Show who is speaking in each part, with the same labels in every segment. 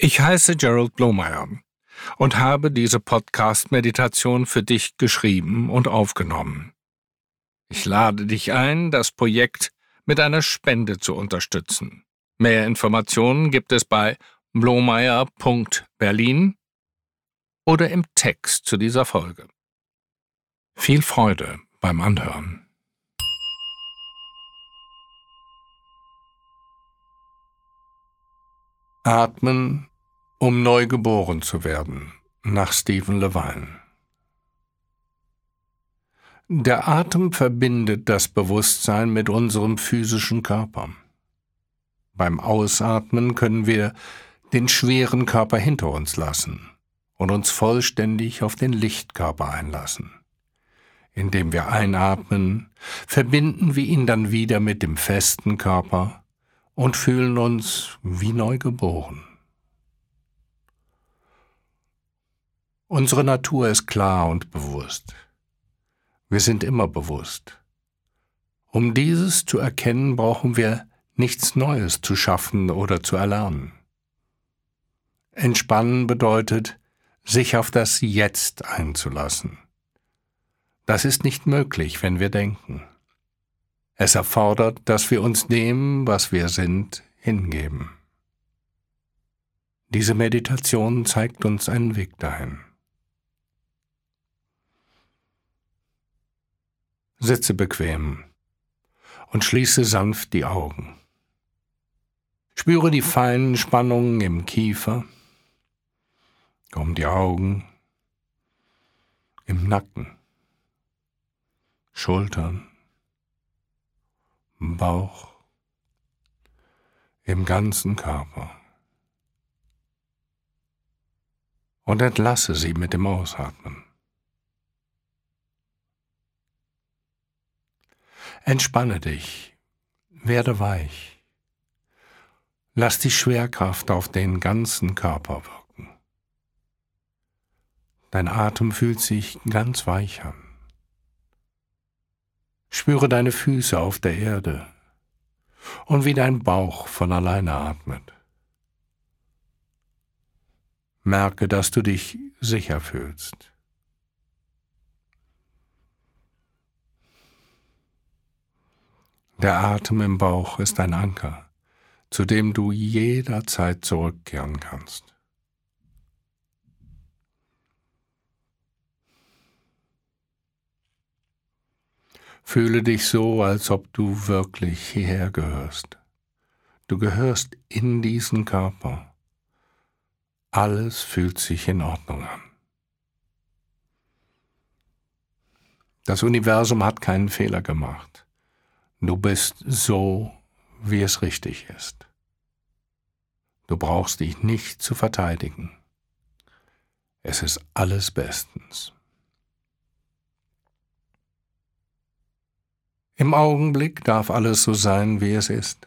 Speaker 1: Ich heiße Gerald Blomeyer und habe diese Podcast-Meditation für dich geschrieben und aufgenommen. Ich lade dich ein, das Projekt mit einer Spende zu unterstützen. Mehr Informationen gibt es bei blomeyer.berlin oder im Text zu dieser Folge. Viel Freude beim Anhören. Atmen, um neu geboren zu werden, nach Stephen Levine. Der Atem verbindet das Bewusstsein mit unserem physischen Körper. Beim Ausatmen können wir den schweren Körper hinter uns lassen und uns vollständig auf den Lichtkörper einlassen. Indem wir einatmen, verbinden wir ihn dann wieder mit dem festen Körper und fühlen uns wie neu geboren. Unsere Natur ist klar und bewusst. Wir sind immer bewusst. Um dieses zu erkennen, brauchen wir nichts Neues zu schaffen oder zu erlernen. Entspannen bedeutet, sich auf das Jetzt einzulassen. Das ist nicht möglich, wenn wir denken. Es erfordert, dass wir uns dem, was wir sind, hingeben. Diese Meditation zeigt uns einen Weg dahin. Sitze bequem und schließe sanft die Augen. Spüre die feinen Spannungen im Kiefer, um die Augen, im Nacken, Schultern, Bauch, im ganzen Körper. Und entlasse sie mit dem Ausatmen. Entspanne dich, werde weich. Lass die Schwerkraft auf den ganzen Körper wirken. Dein Atem fühlt sich ganz weich an. Spüre deine Füße auf der Erde und wie dein Bauch von alleine atmet. Merke, dass du dich sicher fühlst. Der Atem im Bauch ist ein Anker, zu dem du jederzeit zurückkehren kannst. Fühle dich so, als ob du wirklich hierher gehörst. Du gehörst in diesen Körper. Alles fühlt sich in Ordnung an. Das Universum hat keinen Fehler gemacht. Du bist so, wie es richtig ist. Du brauchst dich nicht zu verteidigen. Es ist alles bestens. Im Augenblick darf alles so sein, wie es ist.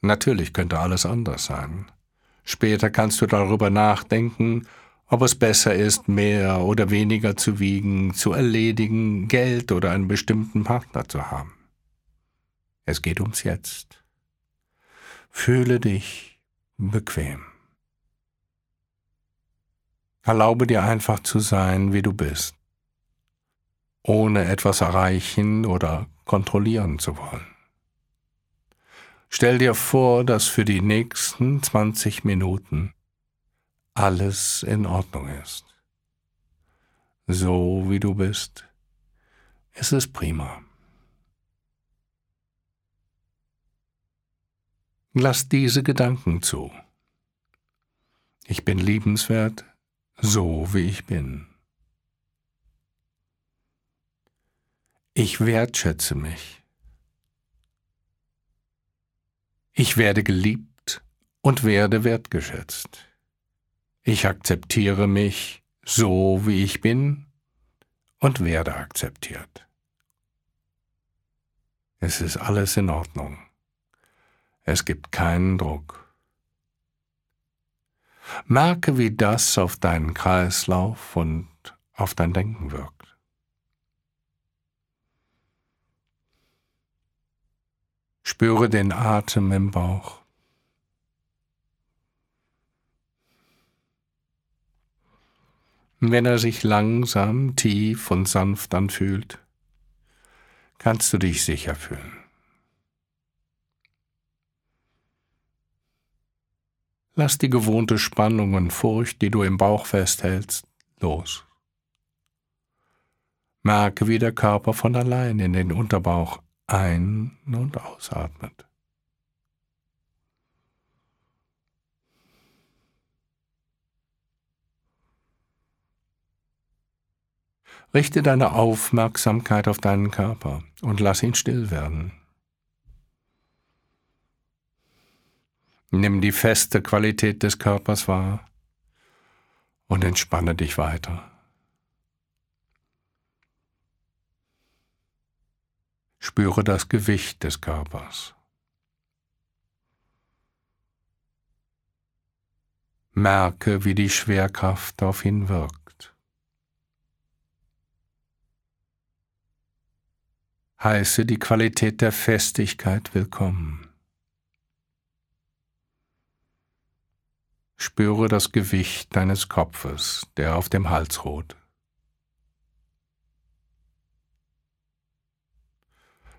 Speaker 1: Natürlich könnte alles anders sein. Später kannst du darüber nachdenken, ob es besser ist, mehr oder weniger zu wiegen, zu erledigen, Geld oder einen bestimmten Partner zu haben. Es geht ums Jetzt. Fühle dich bequem. Erlaube dir einfach zu sein, wie du bist ohne etwas erreichen oder kontrollieren zu wollen. Stell dir vor, dass für die nächsten 20 Minuten alles in Ordnung ist. So wie du bist, ist es prima. Lass diese Gedanken zu. Ich bin liebenswert, so wie ich bin. Ich wertschätze mich. Ich werde geliebt und werde wertgeschätzt. Ich akzeptiere mich so, wie ich bin und werde akzeptiert. Es ist alles in Ordnung. Es gibt keinen Druck. Merke, wie das auf deinen Kreislauf und auf dein Denken wirkt. Spüre den Atem im Bauch. Wenn er sich langsam, tief und sanft anfühlt, kannst du dich sicher fühlen. Lass die gewohnte Spannung und Furcht, die du im Bauch festhältst, los. Merke, wie der Körper von allein in den Unterbauch ein- und ausatmet. Richte deine Aufmerksamkeit auf deinen Körper und lass ihn still werden. Nimm die feste Qualität des Körpers wahr und entspanne dich weiter. Spüre das Gewicht des Körpers. Merke, wie die Schwerkraft auf ihn wirkt. Heiße die Qualität der Festigkeit willkommen. Spüre das Gewicht deines Kopfes, der auf dem Hals ruht.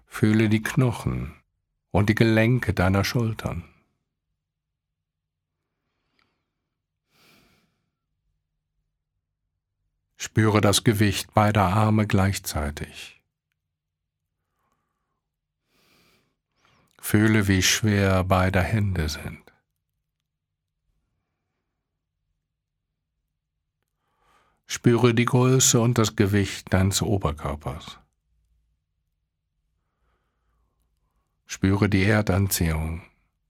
Speaker 1: Fühle die Knochen und die Gelenke deiner Schultern. Spüre das Gewicht beider Arme gleichzeitig. Fühle, wie schwer beide Hände sind. Spüre die Größe und das Gewicht deines Oberkörpers. Spüre die Erdanziehung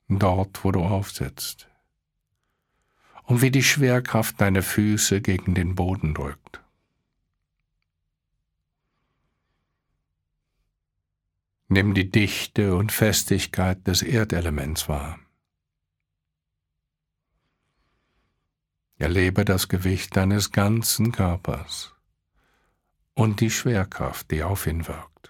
Speaker 1: dort, wo du aufsitzt und wie die Schwerkraft deine Füße gegen den Boden drückt. Nimm die Dichte und Festigkeit des Erdelements wahr. Erlebe das Gewicht deines ganzen Körpers und die Schwerkraft, die auf ihn wirkt.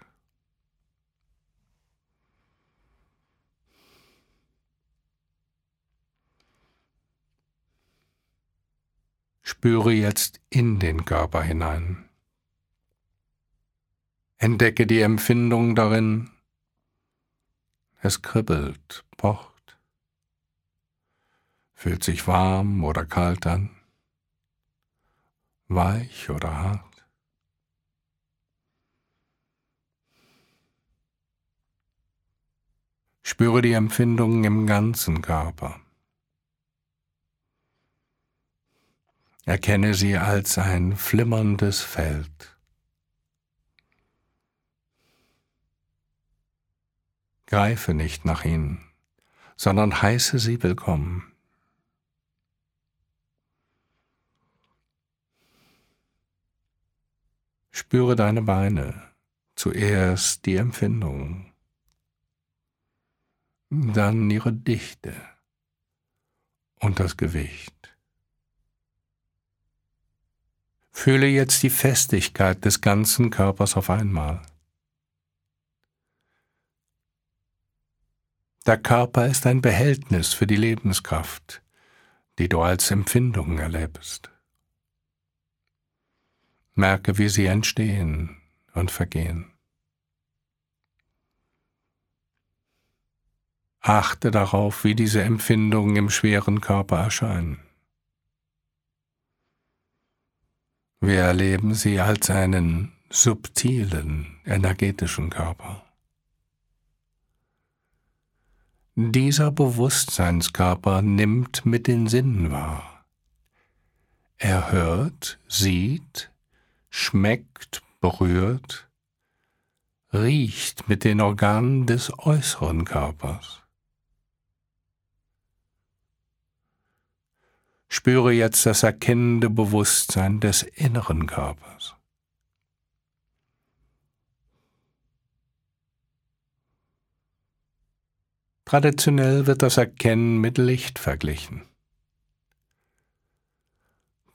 Speaker 1: Spüre jetzt in den Körper hinein. Entdecke die Empfindung darin. Es kribbelt, pocht, fühlt sich warm oder kalt an, weich oder hart. Spüre die Empfindungen im ganzen Körper. Erkenne sie als ein flimmerndes Feld. Greife nicht nach ihnen, sondern heiße sie willkommen. Spüre deine Beine, zuerst die Empfindung, dann ihre Dichte und das Gewicht. Fühle jetzt die Festigkeit des ganzen Körpers auf einmal. Der Körper ist ein Behältnis für die Lebenskraft, die du als Empfindung erlebst. Merke, wie sie entstehen und vergehen. Achte darauf, wie diese Empfindungen im schweren Körper erscheinen. Wir erleben sie als einen subtilen, energetischen Körper. Dieser Bewusstseinskörper nimmt mit den Sinnen wahr. Er hört, sieht, schmeckt, berührt, riecht mit den Organen des äußeren Körpers. Spüre jetzt das erkennende Bewusstsein des inneren Körpers. Traditionell wird das Erkennen mit Licht verglichen.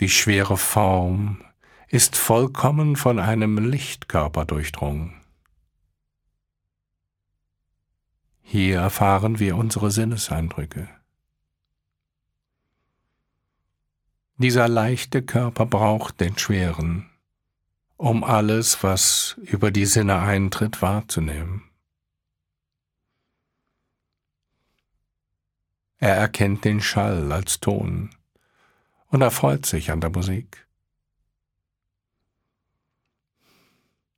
Speaker 1: Die schwere Form ist vollkommen von einem Lichtkörper durchdrungen. Hier erfahren wir unsere Sinneseindrücke. Dieser leichte Körper braucht den schweren, um alles, was über die Sinne eintritt, wahrzunehmen. Er erkennt den Schall als Ton und erfreut sich an der Musik.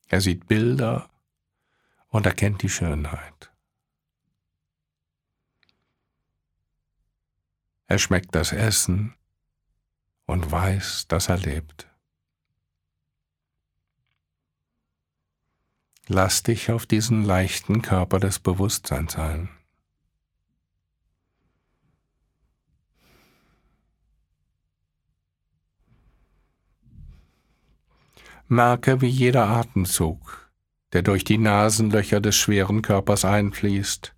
Speaker 1: Er sieht Bilder und erkennt die Schönheit. Er schmeckt das Essen und weiß, dass er lebt. Lass dich auf diesen leichten Körper des Bewusstseins ein. Merke, wie jeder Atemzug, der durch die Nasenlöcher des schweren Körpers einfließt,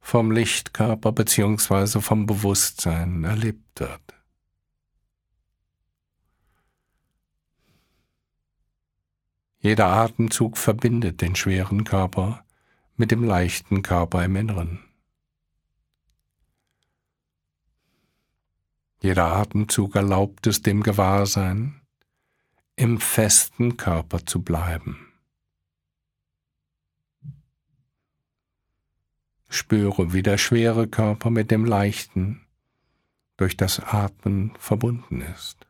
Speaker 1: vom Lichtkörper bzw. vom Bewusstsein erlebt wird. Jeder Atemzug verbindet den schweren Körper mit dem leichten Körper im Inneren. Jeder Atemzug erlaubt es dem Gewahrsein, im festen Körper zu bleiben. Spüre, wie der schwere Körper mit dem leichten durch das Atmen verbunden ist.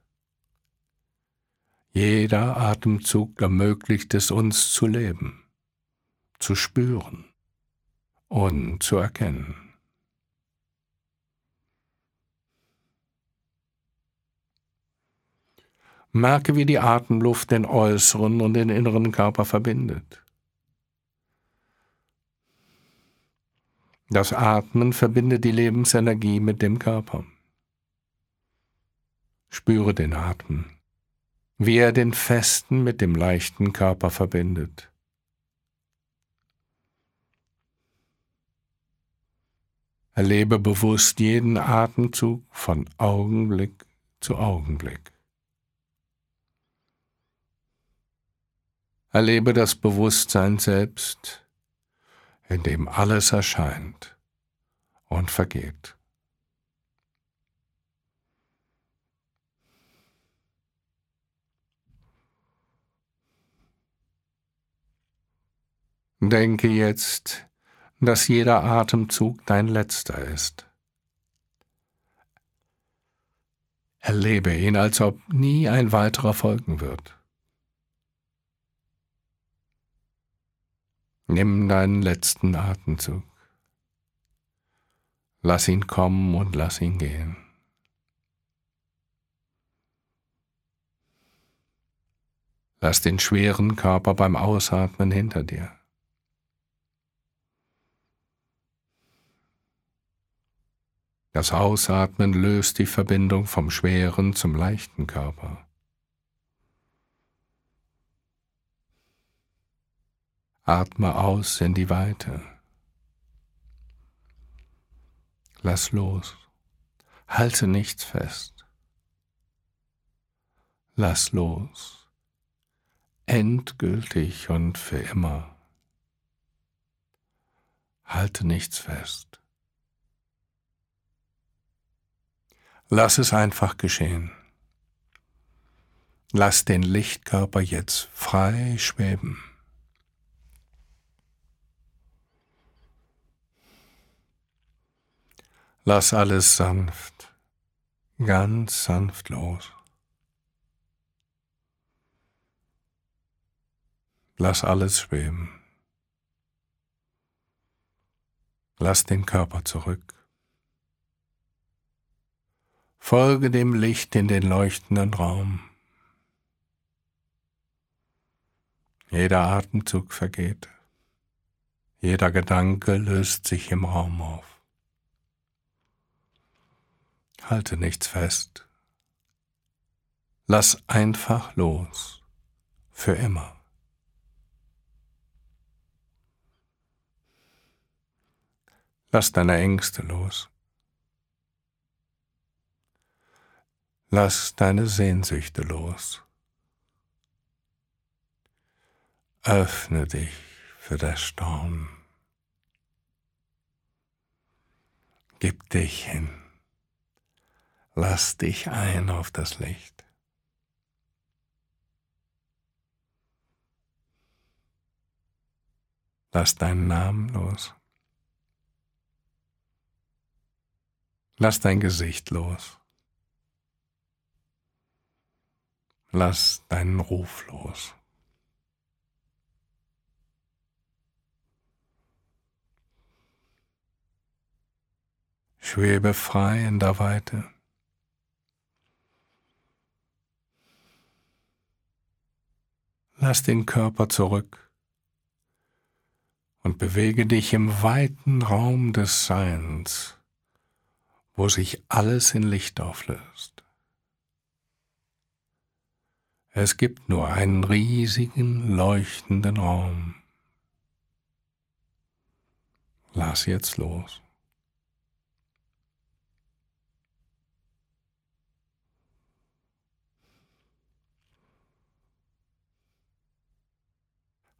Speaker 1: Jeder Atemzug ermöglicht es uns zu leben, zu spüren und zu erkennen. Merke, wie die Atemluft den äußeren und den inneren Körper verbindet. Das Atmen verbindet die Lebensenergie mit dem Körper. Spüre den Atem, wie er den festen mit dem leichten Körper verbindet. Erlebe bewusst jeden Atemzug von Augenblick zu Augenblick. Erlebe das Bewusstsein selbst, in dem alles erscheint und vergeht. Denke jetzt, dass jeder Atemzug dein letzter ist. Erlebe ihn, als ob nie ein weiterer folgen wird. Nimm deinen letzten Atemzug. Lass ihn kommen und lass ihn gehen. Lass den schweren Körper beim Ausatmen hinter dir. Das Ausatmen löst die Verbindung vom schweren zum leichten Körper. Atme aus in die Weite. Lass los. Halte nichts fest. Lass los. Endgültig und für immer. Halte nichts fest. Lass es einfach geschehen. Lass den Lichtkörper jetzt frei schweben. Lass alles sanft, ganz sanft los. Lass alles schweben. Lass den Körper zurück. Folge dem Licht in den leuchtenden Raum. Jeder Atemzug vergeht. Jeder Gedanke löst sich im Raum auf. Halte nichts fest. Lass einfach los. Für immer. Lass deine Ängste los. Lass deine Sehnsüchte los. Öffne dich für das Storm. Gib dich hin. Lass dich ein auf das Licht. Lass deinen Namen los. Lass dein Gesicht los. Lass deinen Ruf los. Schwebe frei in der Weite. Lass den Körper zurück und bewege dich im weiten Raum des Seins, wo sich alles in Licht auflöst. Es gibt nur einen riesigen, leuchtenden Raum. Lass jetzt los.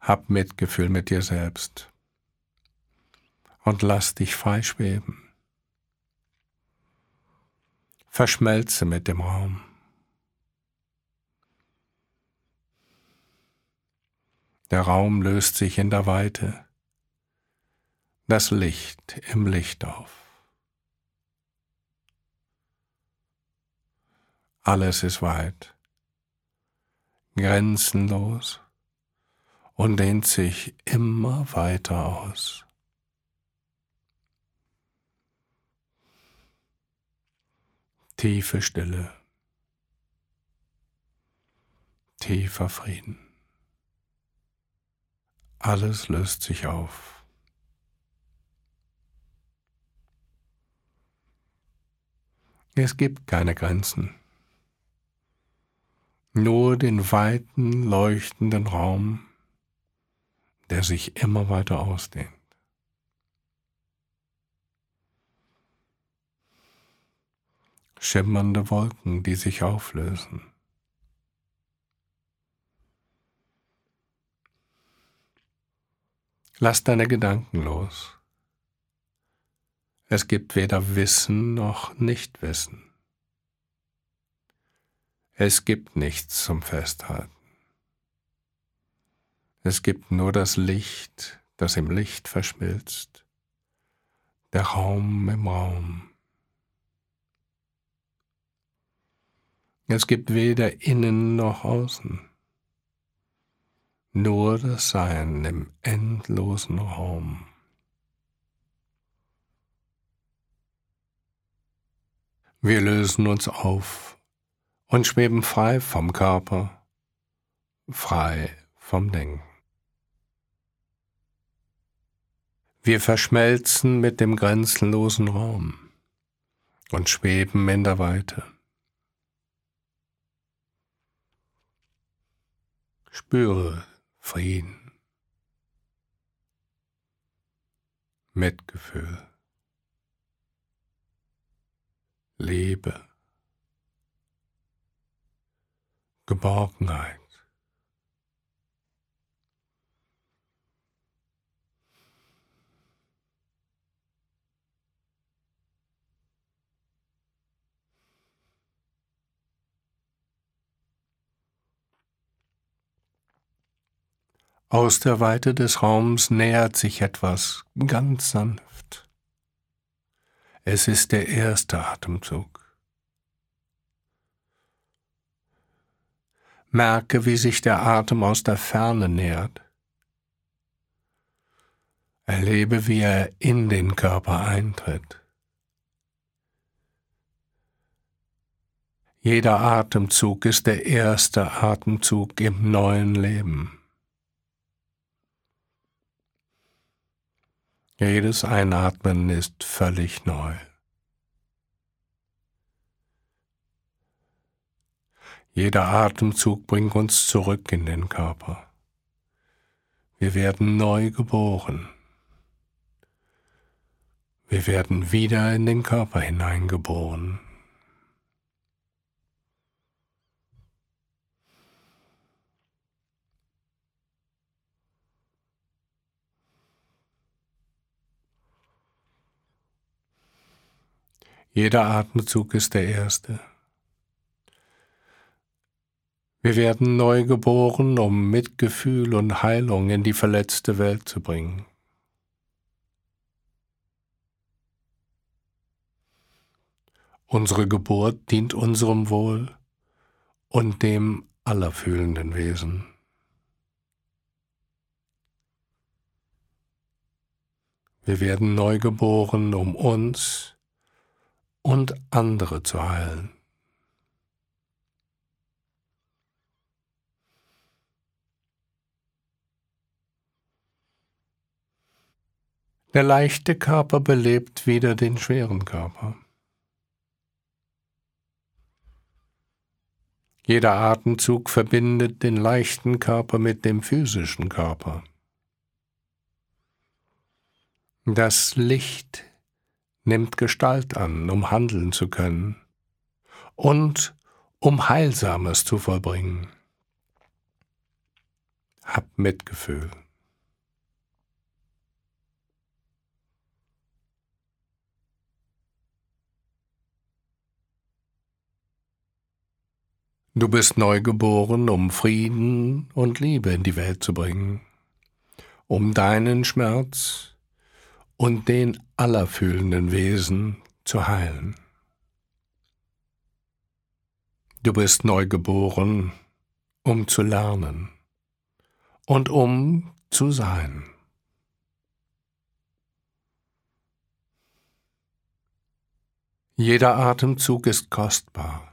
Speaker 1: Hab Mitgefühl mit dir selbst und lass dich frei schweben. Verschmelze mit dem Raum. Der Raum löst sich in der Weite, das Licht im Licht auf. Alles ist weit, grenzenlos und dehnt sich immer weiter aus. Tiefe Stille, tiefer Frieden. Alles löst sich auf. Es gibt keine Grenzen, nur den weiten, leuchtenden Raum, der sich immer weiter ausdehnt. Schimmernde Wolken, die sich auflösen. Lass deine Gedanken los. Es gibt weder Wissen noch Nichtwissen. Es gibt nichts zum Festhalten. Es gibt nur das Licht, das im Licht verschmilzt, der Raum im Raum. Es gibt weder innen noch außen, nur das Sein im endlosen Raum. Wir lösen uns auf und schweben frei vom Körper, frei vom Denken. Wir verschmelzen mit dem grenzenlosen Raum und schweben in der Weite. Spüre Frieden, Mitgefühl, Liebe, Geborgenheit. Aus der Weite des Raums nähert sich etwas ganz sanft. Es ist der erste Atemzug. Merke, wie sich der Atem aus der Ferne nähert. Erlebe, wie er in den Körper eintritt. Jeder Atemzug ist der erste Atemzug im neuen Leben. Jedes Einatmen ist völlig neu. Jeder Atemzug bringt uns zurück in den Körper. Wir werden neu geboren. Wir werden wieder in den Körper hineingeboren. Jeder Atemzug ist der erste. Wir werden neu geboren, um Mitgefühl und Heilung in die verletzte Welt zu bringen. Unsere Geburt dient unserem Wohl und dem aller fühlenden Wesen. Wir werden neu geboren, um uns und andere zu heilen. Der leichte Körper belebt wieder den schweren Körper. Jeder Atemzug verbindet den leichten Körper mit dem physischen Körper. Das Licht nimmt Gestalt an, um handeln zu können und um Heilsames zu vollbringen. Hab Mitgefühl. Du bist neu geboren, um Frieden und Liebe in die Welt zu bringen, um deinen Schmerz und den aller fühlenden Wesen zu heilen. Du bist neu geboren, um zu lernen und um zu sein. Jeder Atemzug ist kostbar.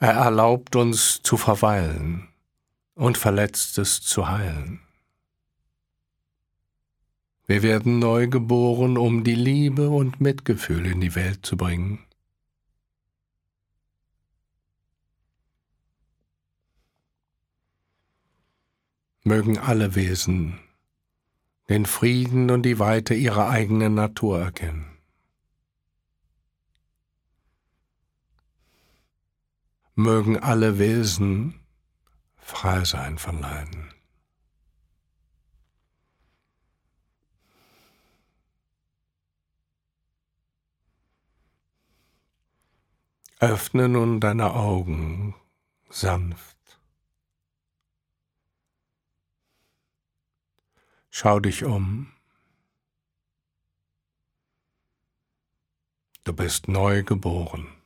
Speaker 1: Er erlaubt uns zu verweilen und Verletztes zu heilen. Wir werden neu geboren, um die Liebe und Mitgefühl in die Welt zu bringen. Mögen alle Wesen den Frieden und die Weite ihrer eigenen Natur erkennen. mögen alle Wesen frei sein von Leiden. Öffne nun deine Augen sanft. Schau dich um. Du bist neu geboren.